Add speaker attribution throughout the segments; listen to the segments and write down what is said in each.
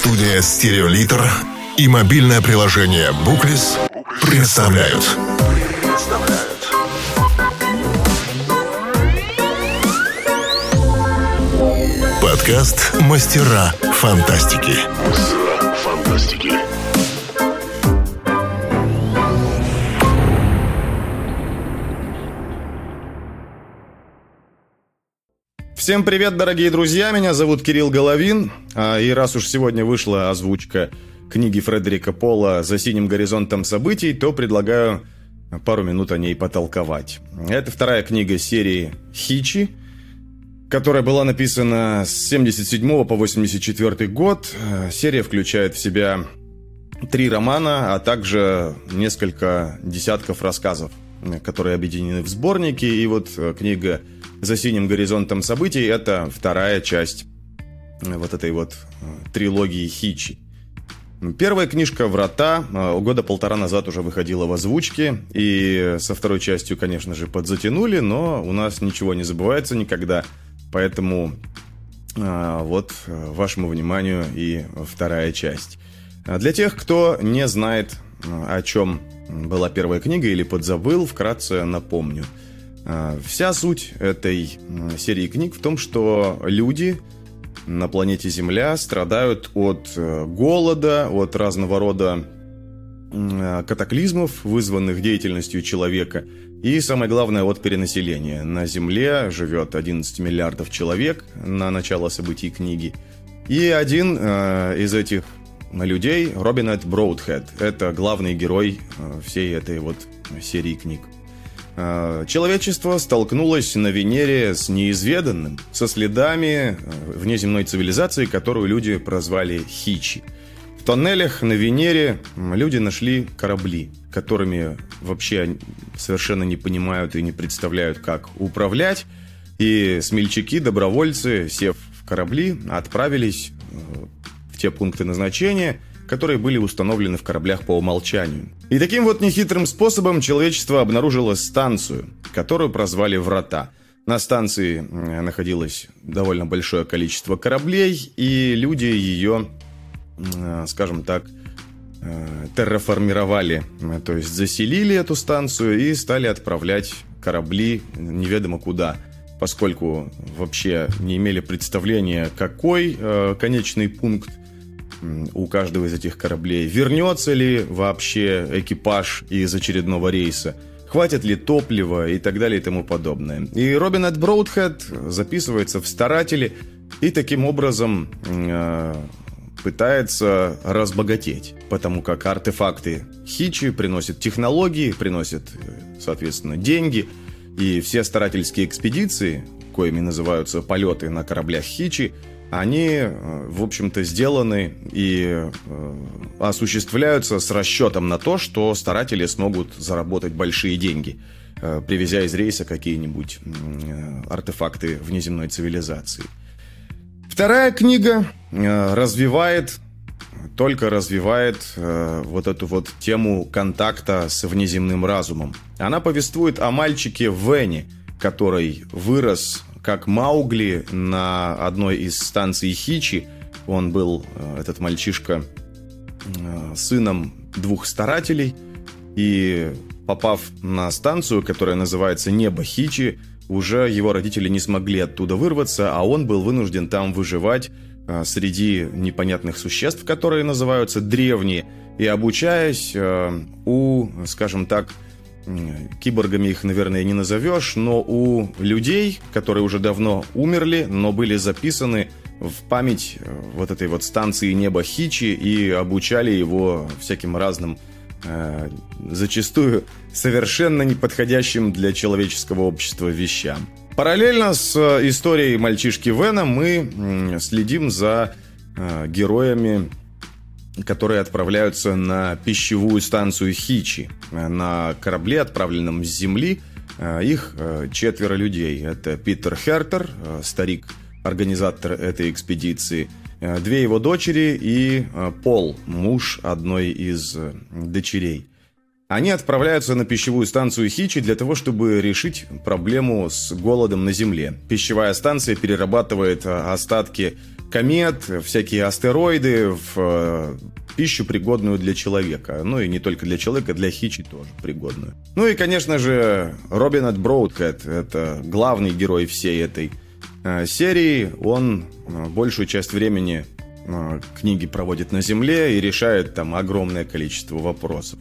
Speaker 1: Студия «Стереолитр» и мобильное приложение «Буклис» представляют. Подкаст «Мастера фантастики». Мастера фантастики.
Speaker 2: Всем привет, дорогие друзья, меня зовут Кирилл Головин, а, и раз уж сегодня вышла озвучка книги Фредерика Пола «За синим горизонтом событий», то предлагаю пару минут о ней потолковать. Это вторая книга серии «Хичи», которая была написана с 77 по 84 год. Серия включает в себя три романа, а также несколько десятков рассказов, которые объединены в сборники. И вот книга за синим горизонтом событий это вторая часть э, вот этой вот э, трилогии Хичи. Первая книжка «Врата» э, года полтора назад уже выходила в озвучке, и со второй частью, конечно же, подзатянули, но у нас ничего не забывается никогда, поэтому вот вашему вниманию и вторая часть. Для тех, кто не знает, о чем была первая книга или подзабыл, вкратце напомню – а, вся суть этой серии книг в том, что люди на планете Земля страдают от э, голода, от разного рода э, катаклизмов, вызванных деятельностью человека, и самое главное от перенаселения. На Земле живет 11 миллиардов человек на начало событий книги. И один э, из этих людей, Робинет Броудхед, это главный герой э, всей этой вот серии книг. А, человечество столкнулось на Венере с неизведанным, со следами э, внеземной цивилизации, которую люди прозвали Хичи. В тоннелях на Венере люди нашли корабли, которыми вообще совершенно не понимают и не представляют, как управлять. И смельчаки, добровольцы, сев в корабли, отправились э, в те пункты назначения – которые были установлены в кораблях по умолчанию. И таким вот нехитрым способом человечество обнаружило станцию, которую прозвали «Врата». На станции находилось довольно большое количество кораблей, и люди ее, скажем так, э, терраформировали, то есть заселили эту станцию и стали отправлять корабли неведомо куда, поскольку вообще не имели представления, какой э, конечный пункт у каждого из этих кораблей. Вернется ли вообще экипаж из очередного рейса? Хватит ли топлива и так далее и тому подобное. И Робин Эд Броудхед записывается в старатели и таким образом э, пытается разбогатеть, потому как артефакты Хичи приносят технологии, приносят, соответственно, деньги, и все старательские экспедиции, коими называются полеты на кораблях Хичи, они, э, в общем-то, сделаны и э, осуществляются с расчетом на то, что старатели смогут заработать большие деньги, э, привезя из рейса какие-нибудь артефакты внеземной цивилизации. Вторая книга развивает, только развивает вот эту вот тему контакта с внеземным разумом. Она повествует о мальчике Вене, который вырос как Маугли на одной из станций Хичи. Он был, э, этот мальчишка, э, сыном двух старателей. И попав на станцию, которая называется Небо Хичи, уже его родители не смогли оттуда вырваться, а он был вынужден там выживать э, среди непонятных существ, которые называются древние, и обучаясь у, скажем так, киборгами их, наверное, не назовешь, но у людей, которые уже давно умерли, но были записаны в память э, вот этой вот станции неба Хичи и обучали его всяким разным, э, зачастую совершенно неподходящим для человеческого общества вещам. Параллельно с э, историей мальчишки Вена мы следим за э, героями которые отправляются на пищевую станцию Хичи. На корабле, отправленном с Земли, э, их э, четверо людей. Это Питер Хертер, э, старик, организатор этой экспедиции, две его дочери и Пол, муж одной из дочерей. Они отправляются на пищевую станцию Хичи для того, чтобы решить проблему с голодом на Земле. Пищевая станция перерабатывает остатки комет, всякие астероиды в э, пищу, пригодную для человека. Ну и не только для человека, для хичи тоже пригодную. Ну и, конечно же, Робинет Броудкэт – это главный герой всей этой э, серии. Он э, большую часть времени книги проводит на Земле и решает там огромное количество вопросов.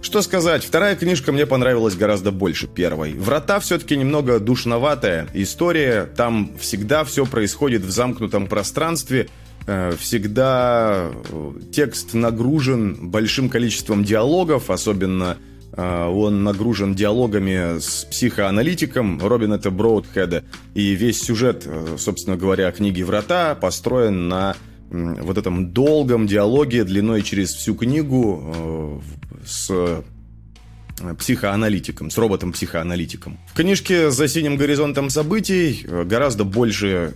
Speaker 2: Что сказать, вторая книжка мне понравилась гораздо больше первой. «Врата» все-таки немного душноватая история, там всегда все происходит в замкнутом пространстве, э, всегда э, текст нагружен большим количеством диалогов, особенно э, он нагружен диалогами с психоаналитиком Робинета Броудхеда, и весь сюжет, собственно говоря, книги «Врата» построен на вот этом долгом диалоге длиной через всю книгу с э, психоаналитиком, с роботом-психоаналитиком. В книжке «За синим горизонтом событий» э, гораздо больше э,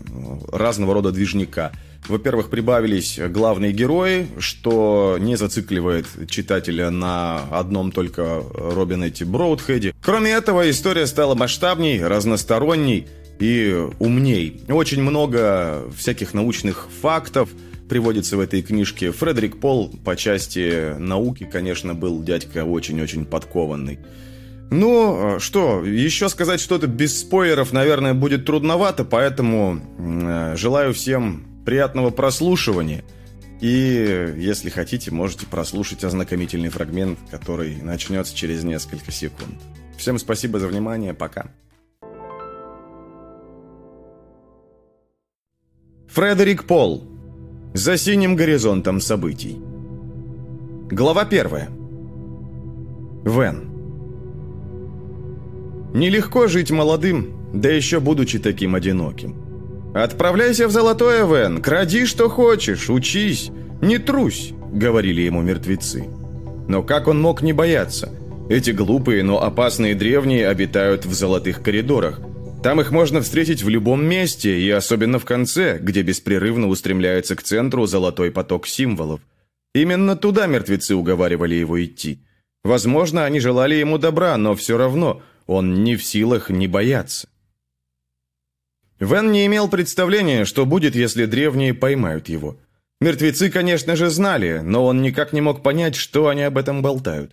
Speaker 2: разного рода движника. Во-первых, прибавились главные герои, что не зацикливает читателя на одном только Робинете Броудхеде. Кроме этого, история стала масштабней, разносторонней и умней. Очень много всяких научных фактов – приводится в этой книжке. Фредерик Пол по части науки, конечно, был дядька очень-очень подкованный. Ну, что, еще сказать что-то без спойлеров, наверное, будет трудновато, поэтому э, желаю всем приятного прослушивания. И, если хотите, можете прослушать ознакомительный фрагмент, который начнется через несколько секунд. Всем спасибо за внимание, пока. Фредерик Пол за синим горизонтом событий. Глава первая. Вен. Нелегко жить молодым, да еще будучи таким одиноким. «Отправляйся в Золотое, Вен, кради, что хочешь, учись, не трусь», — говорили ему мертвецы. Но как он мог не бояться? Эти глупые, но опасные древние обитают в золотых коридорах — там их можно встретить в любом месте, и особенно в конце, где беспрерывно устремляется к центру золотой поток символов. Именно туда мертвецы уговаривали его идти. Возможно, они желали ему добра, но все равно он не в силах не бояться. Вен не имел представления, что будет, если древние поймают его. Мертвецы, конечно же, знали, но он никак не мог понять, что они об этом болтают.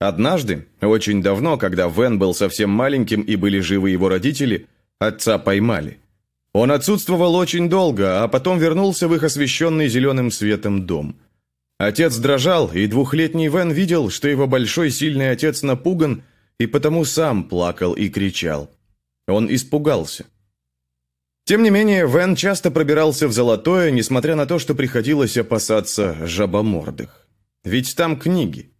Speaker 2: Однажды, очень давно, когда Вен был совсем маленьким и были живы его родители, отца поймали. Он отсутствовал очень долго, а потом вернулся в их освещенный зеленым светом дом. Отец дрожал, и двухлетний Вен видел, что его большой сильный отец напуган, и потому сам плакал и кричал. Он испугался. Тем не менее, Вен часто пробирался в Золотое, несмотря на то, что приходилось опасаться жабомордых. Ведь там книги.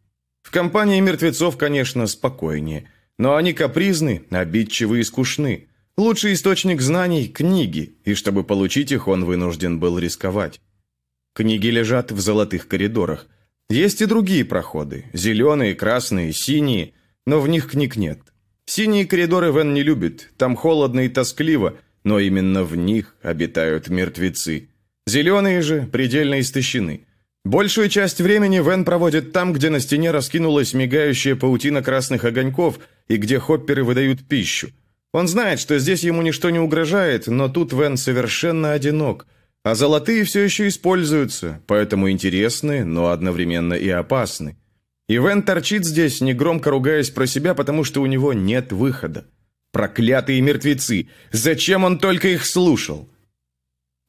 Speaker 2: В компании мертвецов, конечно, спокойнее, но они капризны, обидчивы и скучны. Лучший источник знаний – книги, и чтобы получить их, он вынужден был рисковать. Книги лежат в золотых коридорах. Есть и другие проходы – зеленые, красные, синие, но в них книг нет. Синие коридоры Вен не любит, там холодно и тоскливо, но именно в них обитают мертвецы. Зеленые же предельно истощены. Большую часть времени Вен проводит там, где на стене раскинулась мигающая паутина красных огоньков и где хопперы выдают пищу. Он знает, что здесь ему ничто не угрожает, но тут Вен совершенно одинок, а золотые все еще используются, поэтому интересны, но одновременно и опасны. И Вен торчит здесь, негромко ругаясь про себя, потому что у него нет выхода. Проклятые мертвецы! Зачем он только их слушал?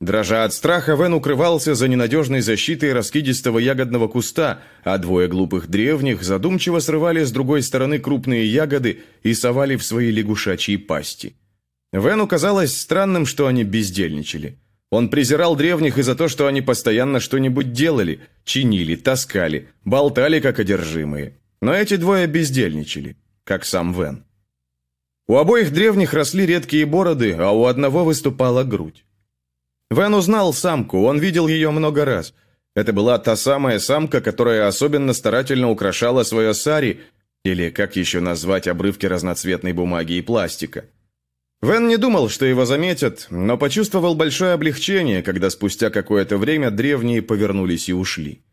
Speaker 2: Дрожа от страха, Вен укрывался за ненадежной защитой раскидистого ягодного куста, а двое глупых древних задумчиво срывали с другой стороны крупные ягоды и совали в свои лягушачьи пасти. Вену казалось странным, что они бездельничали. Он презирал древних и за то, что они постоянно что-нибудь делали, чинили, таскали, болтали как одержимые. Но эти двое бездельничали, как сам Вен. У обоих древних росли редкие бороды, а у одного выступала грудь. Вен узнал самку, он видел ее много раз. Это была та самая самка, которая особенно старательно украшала свое сари, или как еще назвать обрывки разноцветной бумаги и пластика. Вен не думал, что его заметят, но почувствовал большое облегчение, когда спустя какое-то время древние повернулись и ушли.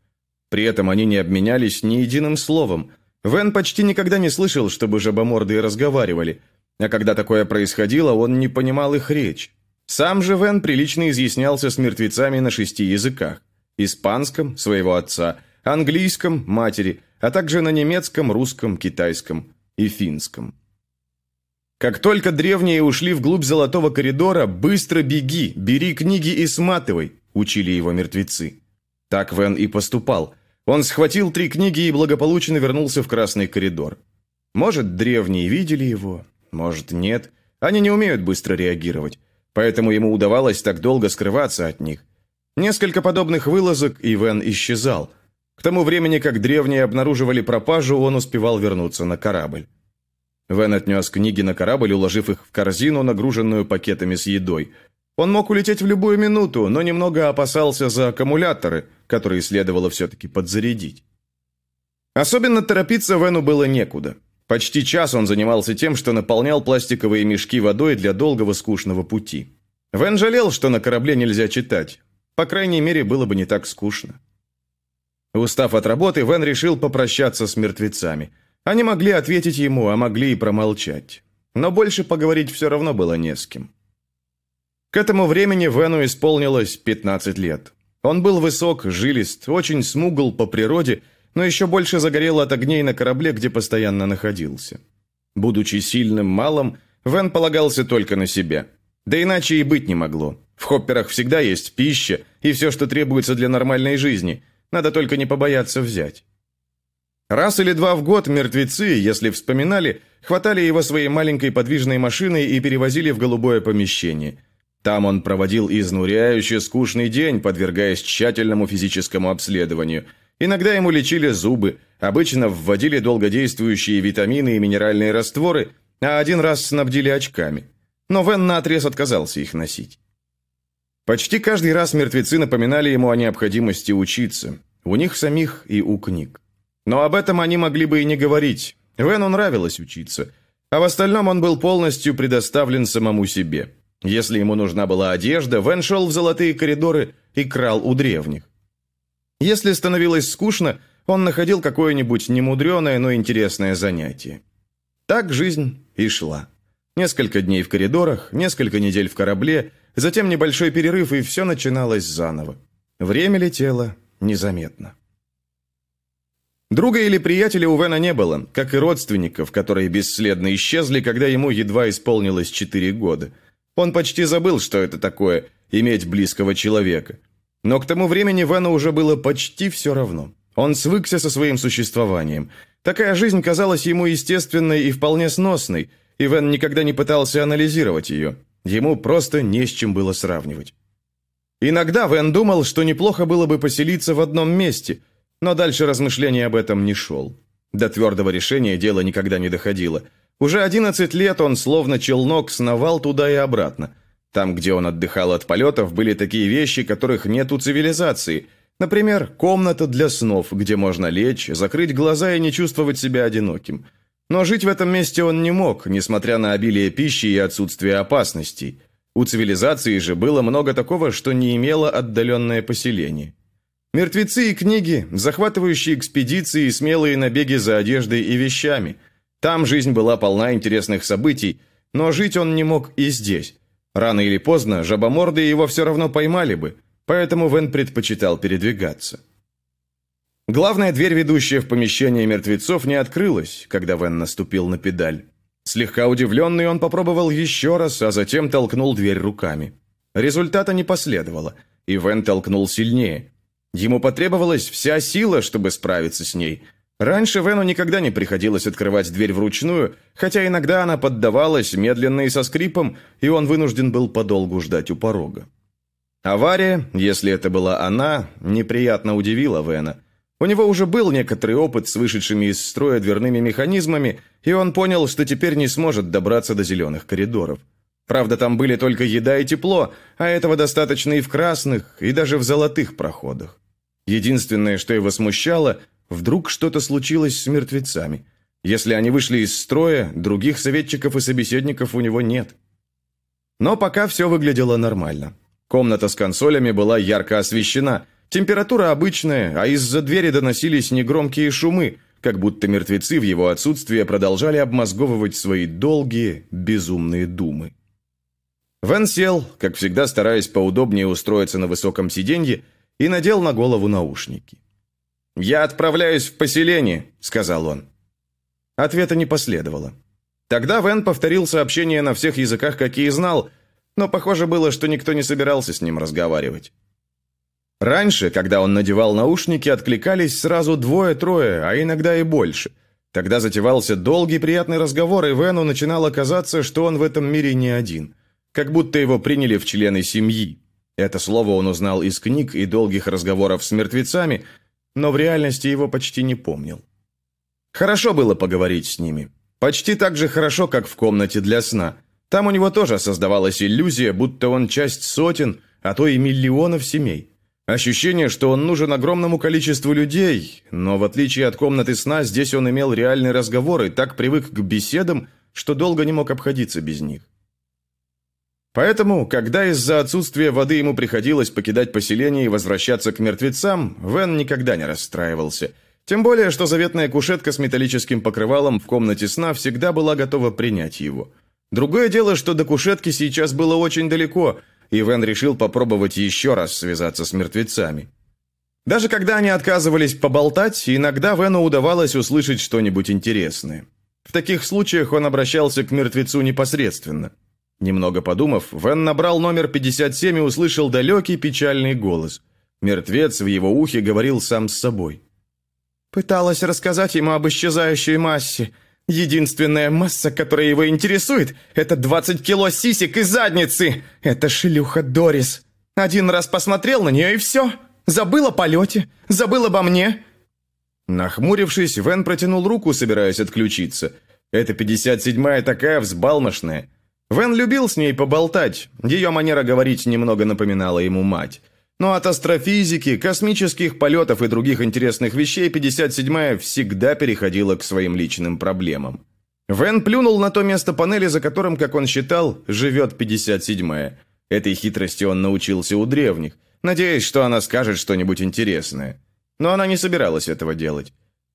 Speaker 2: При этом они не обменялись ни единым словом. Вен почти никогда не слышал, чтобы жабомордые разговаривали, а когда такое происходило, он не понимал их речь. Сам же Вен прилично изъяснялся с мертвецами на шести языках. Испанском – своего отца, английском – матери, а также на немецком, русском, китайском и финском. Как только древние ушли вглубь золотого коридора, быстро беги, бери книги и сматывай, учили его мертвецы. Так Вен и поступал. Он схватил три книги и благополучно вернулся в красный коридор. Может, древние видели его, может, нет. Они не умеют быстро реагировать, поэтому ему удавалось так долго скрываться от них. Несколько подобных вылазок, и Вен исчезал. К тому времени, как древние обнаруживали пропажу, он успевал вернуться на корабль. Вен отнес книги на корабль, уложив их в корзину, нагруженную пакетами с едой. Он мог улететь в любую минуту, но немного опасался за аккумуляторы, которые следовало все-таки подзарядить. Особенно торопиться Вену было некуда. Почти час он занимался тем, что наполнял пластиковые мешки водой для долгого скучного пути. Вен жалел, что на корабле нельзя читать. По крайней мере, было бы не так скучно. Устав от работы, Вен решил попрощаться с мертвецами – они могли ответить ему, а могли и промолчать. Но больше поговорить все равно было не с кем. К этому времени Вену исполнилось 15 лет. Он был высок, жилист, очень смугл по природе, но еще больше загорел от огней на корабле, где постоянно находился. Будучи сильным малым, Вен полагался только на себя. Да иначе и быть не могло. В хопперах всегда есть пища и все, что требуется для нормальной жизни. Надо только не побояться взять. Раз или два в год мертвецы, если вспоминали, хватали его своей маленькой подвижной машиной и перевозили в голубое помещение. Там он проводил изнуряющий скучный день, подвергаясь тщательному физическому обследованию. Иногда ему лечили зубы, обычно вводили долгодействующие витамины и минеральные растворы, а один раз снабдили очками. Но Вен наотрез отказался их носить. Почти каждый раз мертвецы напоминали ему о необходимости учиться. У них самих и у книг. Но об этом они могли бы и не говорить. Вену нравилось учиться. А в остальном он был полностью предоставлен самому себе. Если ему нужна была одежда, Вен шел в золотые коридоры и крал у древних. Если становилось скучно, он находил какое-нибудь немудреное, но интересное занятие. Так жизнь и шла. Несколько дней в коридорах, несколько недель в корабле, затем небольшой перерыв, и все начиналось заново. Время летело незаметно. Друга или приятеля у Вена не было, как и родственников, которые бесследно исчезли, когда ему едва исполнилось четыре года. Он почти забыл, что это такое – иметь близкого человека. Но к тому времени Вену уже было почти все равно. Он свыкся со своим существованием. Такая жизнь казалась ему естественной и вполне сносной, и Вен никогда не пытался анализировать ее. Ему просто не с чем было сравнивать. Иногда Вен думал, что неплохо было бы поселиться в одном месте – но дальше размышления об этом не шел. До твердого решения дело никогда не доходило. Уже 11 лет он, словно челнок, сновал туда и обратно. Там, где он отдыхал от полетов, были такие вещи, которых нет у цивилизации. Например, комната для снов, где можно лечь, закрыть глаза и не чувствовать себя одиноким. Но жить в этом месте он не мог, несмотря на обилие пищи и отсутствие опасностей. У цивилизации же было много такого, что не имело отдаленное поселение. Мертвецы и книги, захватывающие экспедиции и смелые набеги за одеждой и вещами. Там жизнь была полна интересных событий, но жить он не мог и здесь. Рано или поздно жабоморды его все равно поймали бы, поэтому Вен предпочитал передвигаться. Главная дверь, ведущая в помещение мертвецов, не открылась, когда Вен наступил на педаль. Слегка удивленный, он попробовал еще раз, а затем толкнул дверь руками. Результата не последовало, и Вен толкнул сильнее. Ему потребовалась вся сила, чтобы справиться с ней. Раньше Вену никогда не приходилось открывать дверь вручную, хотя иногда она поддавалась медленно и со скрипом, и он вынужден был подолгу ждать у порога. Авария, если это была она, неприятно удивила Вена. У него уже был некоторый опыт с вышедшими из строя дверными механизмами, и он понял, что теперь не сможет добраться до зеленых коридоров. Правда, там были только еда и тепло, а этого достаточно и в красных, и даже в золотых проходах. Единственное, что его смущало, вдруг что-то случилось с мертвецами. Если они вышли из строя, других советчиков и собеседников у него нет. Но пока все выглядело нормально. Комната с консолями была ярко освещена, температура обычная, а из-за двери доносились негромкие шумы, как будто мертвецы в его отсутствие продолжали обмозговывать свои долгие, безумные думы. Вен сел, как всегда стараясь поудобнее устроиться на высоком сиденье, и надел на голову наушники. «Я отправляюсь в поселение», — сказал он. Ответа не последовало. Тогда Вен повторил сообщение на всех языках, какие знал, но похоже было, что никто не собирался с ним разговаривать. Раньше, когда он надевал наушники, откликались сразу двое-трое, а иногда и больше. Тогда затевался долгий приятный разговор, и Вену начинало казаться, что он в этом мире не один. Как будто его приняли в члены семьи. Это слово он узнал из книг и долгих разговоров с мертвецами, но в реальности его почти не помнил. Хорошо было поговорить с ними. Почти так же хорошо, как в комнате для сна. Там у него тоже создавалась иллюзия, будто он часть сотен, а то и миллионов семей. Ощущение, что он нужен огромному количеству людей, но в отличие от комнаты сна, здесь он имел реальный разговор и так привык к беседам, что долго не мог обходиться без них. Поэтому, когда из-за отсутствия воды ему приходилось покидать поселение и возвращаться к мертвецам, Вен никогда не расстраивался – тем более, что заветная кушетка с металлическим покрывалом в комнате сна всегда была готова принять его. Другое дело, что до кушетки сейчас было очень далеко, и Вен решил попробовать еще раз связаться с мертвецами. Даже когда они отказывались поболтать, иногда Вену удавалось услышать что-нибудь интересное. В таких случаях он обращался к мертвецу непосредственно. Немного подумав, Вен набрал номер 57 и услышал далекий печальный голос. Мертвец в его ухе говорил сам с собой. Пыталась рассказать ему об исчезающей массе. Единственная масса, которая его интересует, это 20 кило сисек и задницы. Это шлюха Дорис. Один раз посмотрел на нее и все. Забыл о полете, забыл обо мне. Нахмурившись, Вен протянул руку, собираясь отключиться. Эта 57-я такая взбалмошная. Вен любил с ней поболтать. Ее манера говорить немного напоминала ему мать. Но от астрофизики, космических полетов и других интересных вещей 57-я всегда переходила к своим личным проблемам. Вен плюнул на то место панели, за которым, как он считал, живет 57-я. Этой хитрости он научился у древних, надеясь, что она скажет что-нибудь интересное. Но она не собиралась этого делать.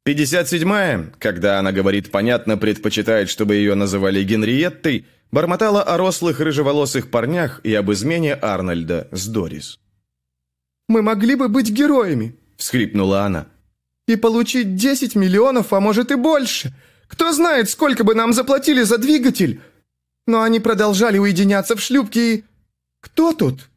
Speaker 2: 57-я, когда она говорит понятно, предпочитает, чтобы ее называли Генриеттой, бормотала о рослых рыжеволосых парнях и об измене Арнольда с Дорис. Мы могли бы быть героями», – всхлипнула она. «И получить 10 миллионов, а может и больше. Кто знает, сколько бы нам заплатили за двигатель. Но они продолжали уединяться в шлюпке и... Кто тут?»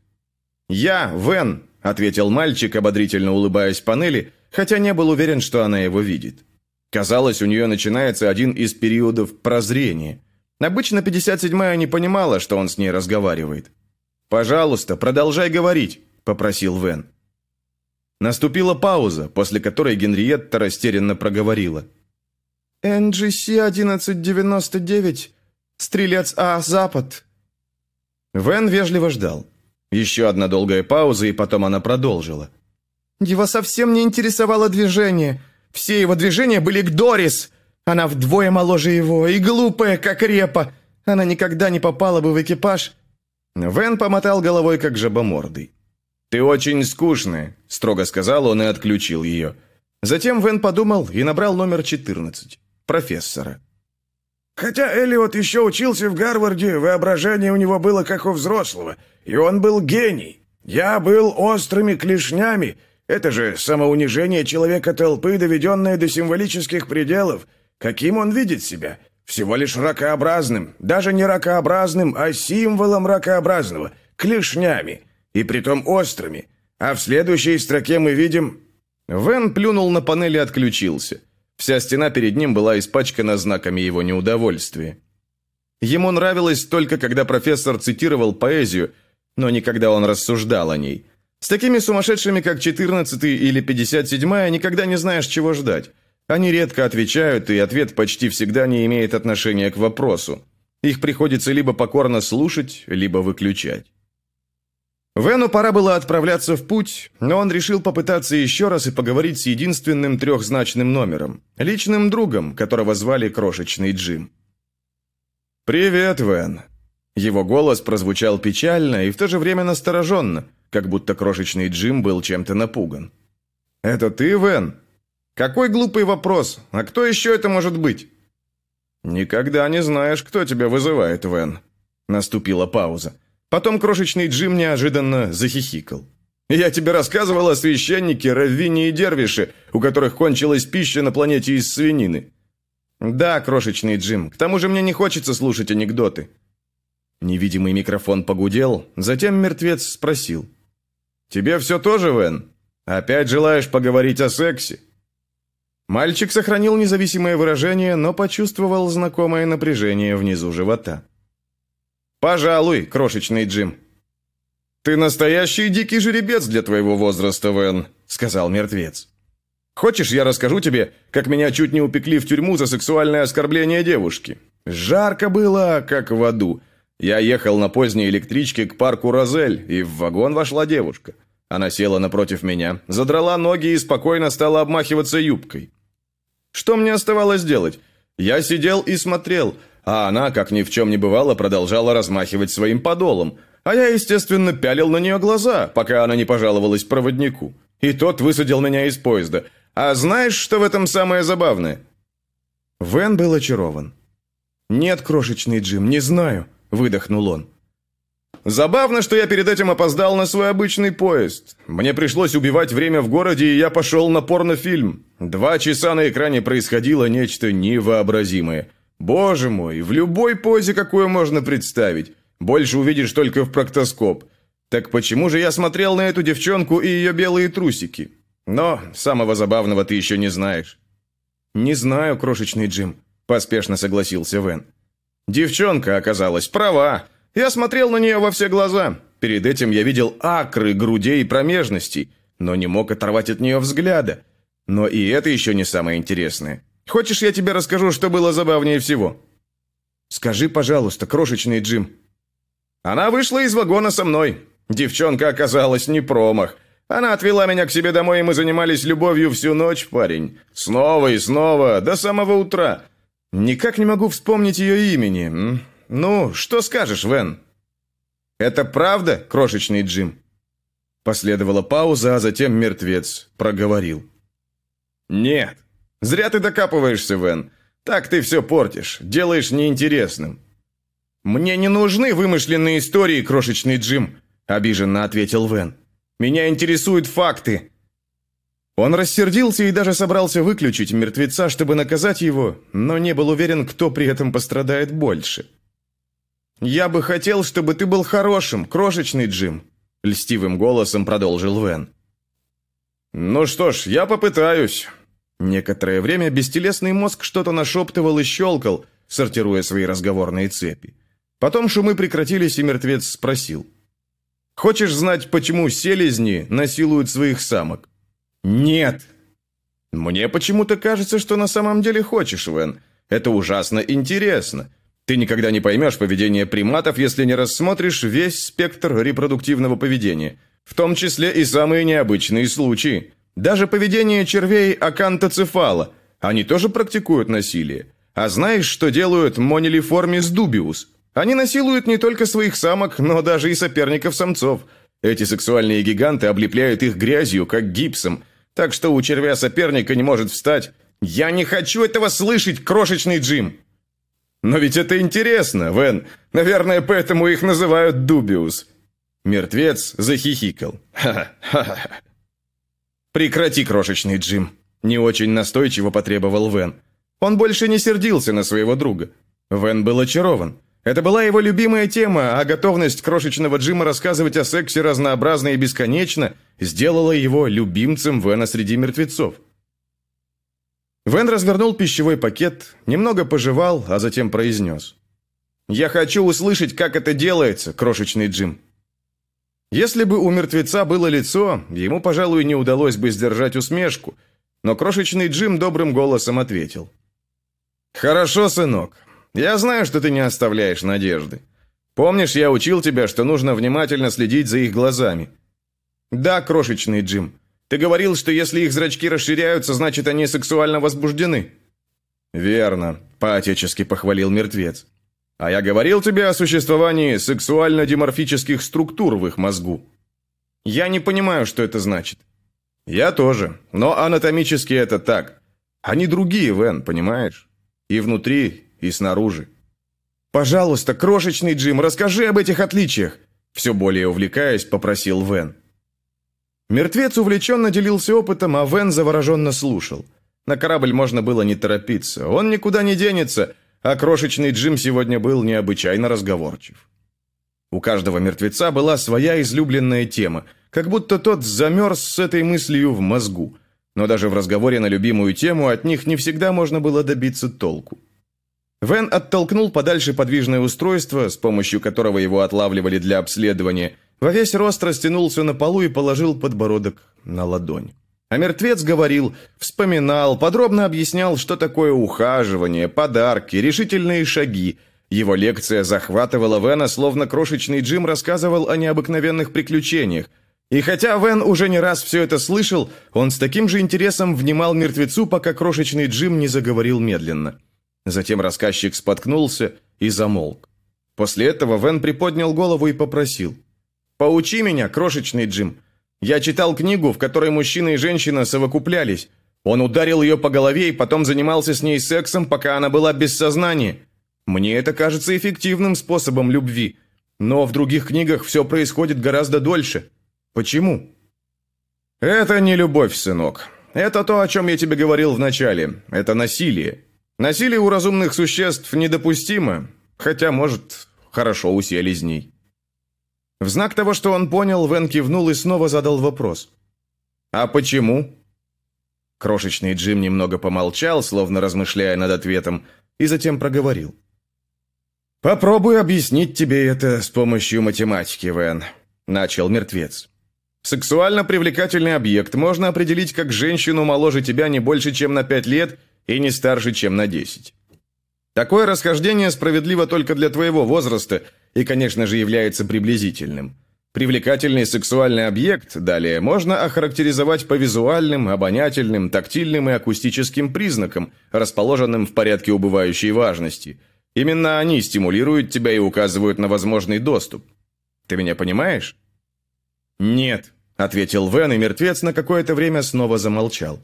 Speaker 2: «Я, Вен», – ответил мальчик, ободрительно улыбаясь панели, хотя не был уверен, что она его видит. Казалось, у нее начинается один из периодов прозрения. Обычно 57-я не понимала, что он с ней разговаривает. «Пожалуйста, продолжай говорить», – попросил Вен. Наступила пауза, после которой Генриетта растерянно проговорила. «НГС-1199, стрелец А, Запад». Вен вежливо ждал. Еще одна долгая пауза, и потом она продолжила. «Его совсем не интересовало движение. Все его движения были к Дорис. Она вдвое моложе его и глупая, как репа. Она никогда не попала бы в экипаж». Вен помотал головой, как жабомордый. «Ты очень скучная», – строго сказал он и отключил ее. Затем Вен подумал и набрал номер 14. Профессора.
Speaker 3: Хотя Эллиот еще учился в Гарварде, воображение у него было как у взрослого, и он был гений. Я был острыми клешнями. Это же самоунижение человека толпы, доведенное до символических пределов. Каким он видит себя? Всего лишь ракообразным. Даже не ракообразным, а символом ракообразного. Клешнями и притом острыми. А в следующей строке мы видим...»
Speaker 2: Вен плюнул на панели и отключился. Вся стена перед ним была испачкана знаками его неудовольствия. Ему нравилось только, когда профессор цитировал поэзию, но не когда он рассуждал о ней. С такими сумасшедшими, как 14 или 57 никогда не знаешь, чего ждать. Они редко отвечают, и ответ почти всегда не имеет отношения к вопросу. Их приходится либо покорно слушать, либо выключать. Вену пора было отправляться в путь, но он решил попытаться еще раз и поговорить с единственным трехзначным номером, личным другом, которого звали Крошечный Джим. «Привет, Вен». Его голос прозвучал печально и в то же время настороженно, как будто Крошечный Джим был чем-то напуган. «Это ты, Вен? Какой глупый вопрос, а кто еще это может быть?» «Никогда не знаешь, кто тебя вызывает, Вен». Наступила пауза. Потом крошечный Джим неожиданно захихикал. «Я тебе рассказывал о священнике, раввине и дервише, у которых кончилась пища на планете из свинины». «Да, крошечный Джим, к тому же мне не хочется слушать анекдоты». Невидимый микрофон погудел, затем мертвец спросил. «Тебе все тоже, Вен? Опять желаешь поговорить о сексе?» Мальчик сохранил независимое выражение, но почувствовал знакомое напряжение внизу живота. «Пожалуй, крошечный Джим». «Ты настоящий дикий жеребец для твоего возраста, Вен», — сказал мертвец. «Хочешь, я расскажу тебе, как меня чуть не упекли в тюрьму за сексуальное оскорбление девушки? Жарко было, как в аду. Я ехал на поздней электричке к парку Розель, и в вагон вошла девушка. Она села напротив меня, задрала ноги и спокойно стала обмахиваться юбкой. Что мне оставалось делать? Я сидел и смотрел, а она, как ни в чем не бывало, продолжала размахивать своим подолом. А я, естественно, пялил на нее глаза, пока она не пожаловалась проводнику. И тот высадил меня из поезда. А знаешь, что в этом самое забавное? Вен был очарован. «Нет, крошечный Джим, не знаю», — выдохнул он. Забавно, что я перед этим опоздал на свой обычный поезд. Мне пришлось убивать время в городе, и я пошел на порнофильм. Два часа на экране происходило нечто невообразимое. Боже мой, в любой позе, какую можно представить. Больше увидишь только в проктоскоп. Так почему же я смотрел на эту девчонку и ее белые трусики? Но самого забавного ты еще не знаешь. «Не знаю, крошечный Джим», – поспешно согласился Вен. Девчонка оказалась права. Я смотрел на нее во все глаза. Перед этим я видел акры грудей и промежностей, но не мог оторвать от нее взгляда. Но и это еще не самое интересное. Хочешь, я тебе расскажу, что было забавнее всего? Скажи, пожалуйста, крошечный Джим. Она вышла из вагона со мной. Девчонка оказалась не промах. Она отвела меня к себе домой, и мы занимались любовью всю ночь, парень. Снова и снова, до самого утра. Никак не могу вспомнить ее имени. «Ну, что скажешь, Вен?» «Это правда, крошечный Джим?» Последовала пауза, а затем мертвец проговорил. «Нет. Зря ты докапываешься, Вен. Так ты все портишь, делаешь неинтересным». «Мне не нужны вымышленные истории, крошечный Джим», обиженно ответил Вен. «Меня интересуют факты». Он рассердился и даже собрался выключить мертвеца, чтобы наказать его, но не был уверен, кто при этом пострадает больше. «Я бы хотел, чтобы ты был хорошим, крошечный Джим», — льстивым голосом продолжил Вен. «Ну что ж, я попытаюсь». Некоторое время бестелесный мозг что-то нашептывал и щелкал, сортируя свои разговорные цепи. Потом шумы прекратились, и мертвец спросил. «Хочешь знать, почему селезни насилуют своих самок?» «Нет!» «Мне почему-то кажется, что на самом деле хочешь, Вен. Это ужасно интересно. Ты никогда не поймешь поведение приматов, если не рассмотришь весь спектр репродуктивного поведения, в том числе и самые необычные случаи. Даже поведение червей акантоцефала. Они тоже практикуют насилие. А знаешь, что делают монилиформис дубиус? Они насилуют не только своих самок, но даже и соперников-самцов. Эти сексуальные гиганты облепляют их грязью, как гипсом, так что у червя соперника не может встать. «Я не хочу этого слышать, крошечный Джим!» Но ведь это интересно, Вен. Наверное, поэтому их называют Дубиус. Мертвец захихикал. Ха-ха-ха. Прекрати, крошечный Джим. Не очень настойчиво потребовал Вен. Он больше не сердился на своего друга. Вен был очарован. Это была его любимая тема, а готовность крошечного Джима рассказывать о сексе разнообразно и бесконечно сделала его любимцем Вена среди мертвецов. Вен развернул пищевой пакет, немного пожевал, а затем произнес. «Я хочу услышать, как это делается, крошечный Джим». Если бы у мертвеца было лицо, ему, пожалуй, не удалось бы сдержать усмешку, но крошечный Джим добрым голосом ответил. «Хорошо, сынок. Я знаю, что ты не оставляешь надежды. Помнишь, я учил тебя, что нужно внимательно следить за их глазами?» «Да, крошечный Джим. Ты говорил, что если их зрачки расширяются, значит, они сексуально возбуждены». «Верно», – поотечески похвалил мертвец. «А я говорил тебе о существовании сексуально-диморфических структур в их мозгу». «Я не понимаю, что это значит». «Я тоже, но анатомически это так. Они другие, Вен, понимаешь? И внутри, и снаружи». «Пожалуйста, крошечный Джим, расскажи об этих отличиях», Все более увлекаясь, попросил Вен. Мертвец увлеченно делился опытом, а Вен завороженно слушал. На корабль можно было не торопиться. Он никуда не денется, а крошечный Джим сегодня был необычайно разговорчив. У каждого мертвеца была своя излюбленная тема, как будто тот замерз с этой мыслью в мозгу. Но даже в разговоре на любимую тему от них не всегда можно было добиться толку. Вен оттолкнул подальше подвижное устройство, с помощью которого его отлавливали для обследования, во весь рост растянулся на полу и положил подбородок на ладонь. А мертвец говорил, вспоминал, подробно объяснял, что такое ухаживание, подарки, решительные шаги. Его лекция захватывала Вена, словно крошечный Джим рассказывал о необыкновенных приключениях. И хотя Вен уже не раз все это слышал, он с таким же интересом внимал мертвецу, пока крошечный Джим не заговорил медленно. Затем рассказчик споткнулся и замолк. После этого Вен приподнял голову и попросил. «Поучи меня, крошечный Джим. Я читал книгу, в которой мужчина и женщина совокуплялись. Он ударил ее по голове и потом занимался с ней сексом, пока она была без сознания. Мне это кажется эффективным способом любви. Но в других книгах все происходит гораздо дольше. Почему?» «Это не любовь, сынок. Это то, о чем я тебе говорил в начале. Это насилие. Насилие у разумных существ недопустимо, хотя, может, хорошо у селезней. В знак того, что он понял, Вен кивнул и снова задал вопрос. «А почему?» Крошечный Джим немного помолчал, словно размышляя над ответом, и затем проговорил. «Попробую объяснить тебе это с помощью математики, Вен», — начал мертвец. «Сексуально привлекательный объект можно определить как женщину моложе тебя не больше, чем на пять лет и не старше, чем на 10. Такое расхождение справедливо только для твоего возраста и, конечно же, является приблизительным. Привлекательный сексуальный объект, далее, можно охарактеризовать по визуальным, обонятельным, тактильным и акустическим признакам, расположенным в порядке убывающей важности. Именно они стимулируют тебя и указывают на возможный доступ. Ты меня понимаешь? «Нет», — ответил Вен, и мертвец на какое-то время снова замолчал.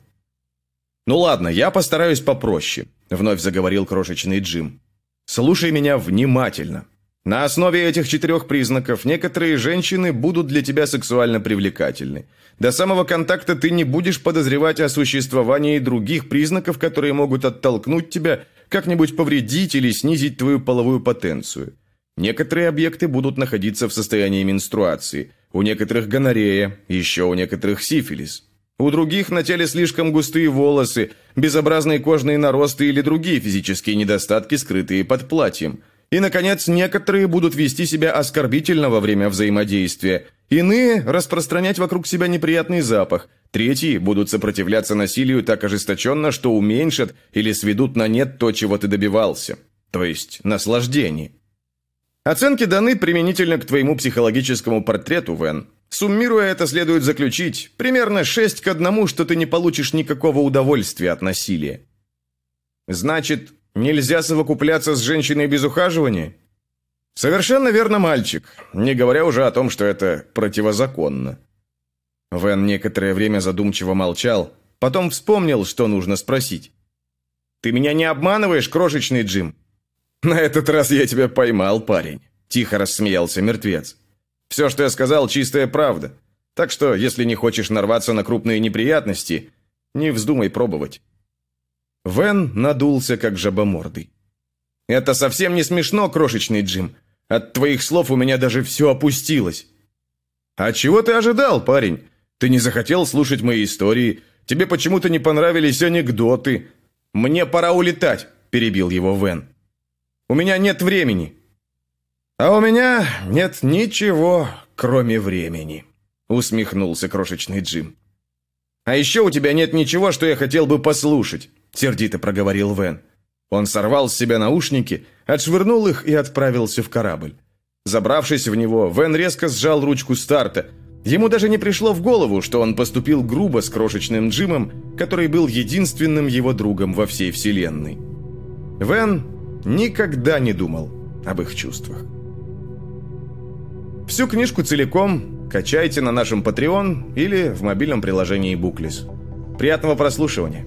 Speaker 2: «Ну ладно, я постараюсь попроще», — вновь заговорил крошечный Джим. «Слушай меня внимательно. На основе этих четырех признаков некоторые женщины будут для тебя сексуально привлекательны. До самого контакта ты не будешь подозревать о существовании других признаков, которые могут оттолкнуть тебя, как-нибудь повредить или снизить твою половую потенцию. Некоторые объекты будут находиться в состоянии менструации, у некоторых гонорея, еще у некоторых сифилис. У других на теле слишком густые волосы, безобразные кожные наросты или другие физические недостатки, скрытые под платьем. И, наконец, некоторые будут вести себя оскорбительно во время взаимодействия. Иные – распространять вокруг себя неприятный запах. Третьи будут сопротивляться насилию так ожесточенно, что уменьшат или сведут на нет то, чего ты добивался. То есть наслаждение. Оценки даны применительно к твоему психологическому портрету, Вен. Суммируя это, следует заключить, примерно 6 к одному, что ты не получишь никакого удовольствия от насилия. Значит, нельзя совокупляться с женщиной без ухаживания? Совершенно верно, мальчик, не говоря уже о том, что это противозаконно. Вен некоторое время задумчиво молчал, потом вспомнил, что нужно спросить. «Ты меня не обманываешь, крошечный Джим?» «На этот раз я тебя поймал, парень», – тихо рассмеялся мертвец. Все, что я сказал, чистая правда. Так что, если не хочешь нарваться на крупные неприятности, не вздумай пробовать». Вен надулся, как жабомордый. «Это совсем не смешно, крошечный Джим. От твоих слов у меня даже все опустилось». «А чего ты ожидал, парень? Ты не захотел слушать мои истории. Тебе почему-то не понравились анекдоты. Мне пора улетать», – перебил его Вен. «У меня нет времени». «А у меня нет ничего, кроме времени», — усмехнулся крошечный Джим. «А еще у тебя нет ничего, что я хотел бы послушать», — сердито проговорил Вен. Он сорвал с себя наушники, отшвырнул их и отправился в корабль. Забравшись в него, Вен резко сжал ручку старта. Ему даже не пришло в голову, что он поступил грубо с крошечным Джимом, который был единственным его другом во всей вселенной. Вен никогда не думал об их чувствах. Всю книжку целиком качайте на нашем Patreon или в мобильном приложении Booklist. Приятного прослушивания!